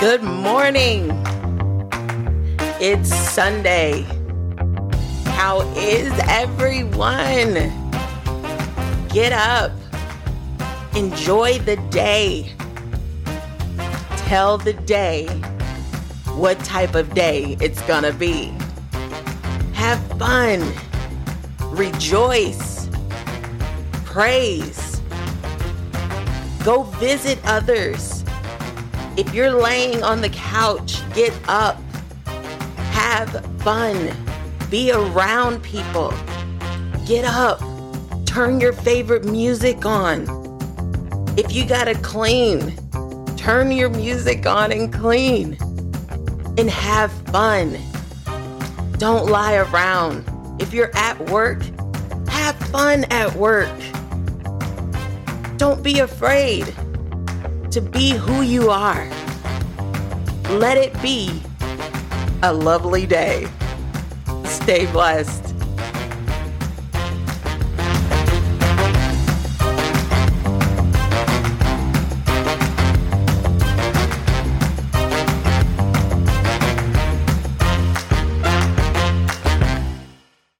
Good morning. It's Sunday. How is everyone? Get up. Enjoy the day. Tell the day what type of day it's gonna be. Have fun. Rejoice. Praise. Go visit others if you're laying on the couch, get up. Have fun. Be around people. Get up. Turn your favorite music on. If you gotta clean, turn your music on and clean. And have fun. Don't lie around. If you're at work, have fun at work. Don't be afraid to be who you are. Let it be a lovely day. Stay blessed.